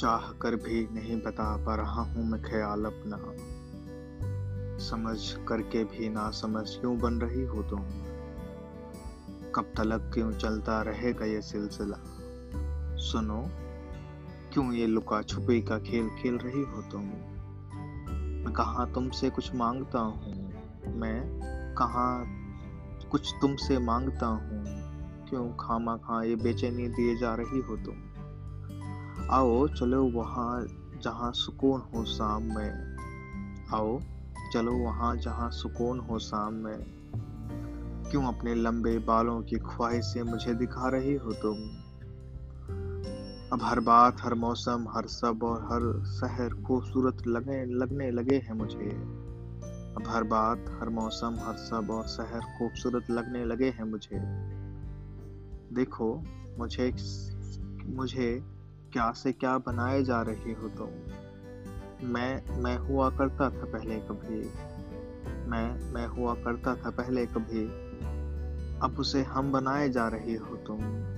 चाह कर भी नहीं बता पा रहा हूँ मैं ख्याल अपना। समझ करके भी ना समझ क्यों बन रही हो तुम? कब तलक क्यों चलता रहेगा ये सिलसिला? सुनो, क्यों ये लुका छुपी का खेल खेल रही हो तुम? मैं कहाँ तुमसे कुछ माँगता हूँ? मैं कहाँ कुछ तुमसे माँगता हूँ? क्यों खामा खा ये बेचैनी दिए जा रही हो तुम? आओ, चलो वहाँ जहाँ सुकून हो शाम में। आओ, चलो वहाँ जहाँ सुकून हो शाम में। क्यों अपने लंबे बालों की ख्वाहिश मुझे दिखा रही हो तुम? अब हर बात, हर मौसम, हर सब और हर शहर खूबसूरत लगने लगने लगे हैं मुझे। अब हर बात, हर मौसम, हर सब और शहर खूबसूरत लगने लगे हैं मुझे। देखो, मुझे मुझे क्या से क्या बनाए जा रहे हो तुम? मैं मैं हुआ करता था पहले कभी। मैं मैं हुआ करता था पहले कभी। अब उसे हम बनाए जा रहे हो तुम।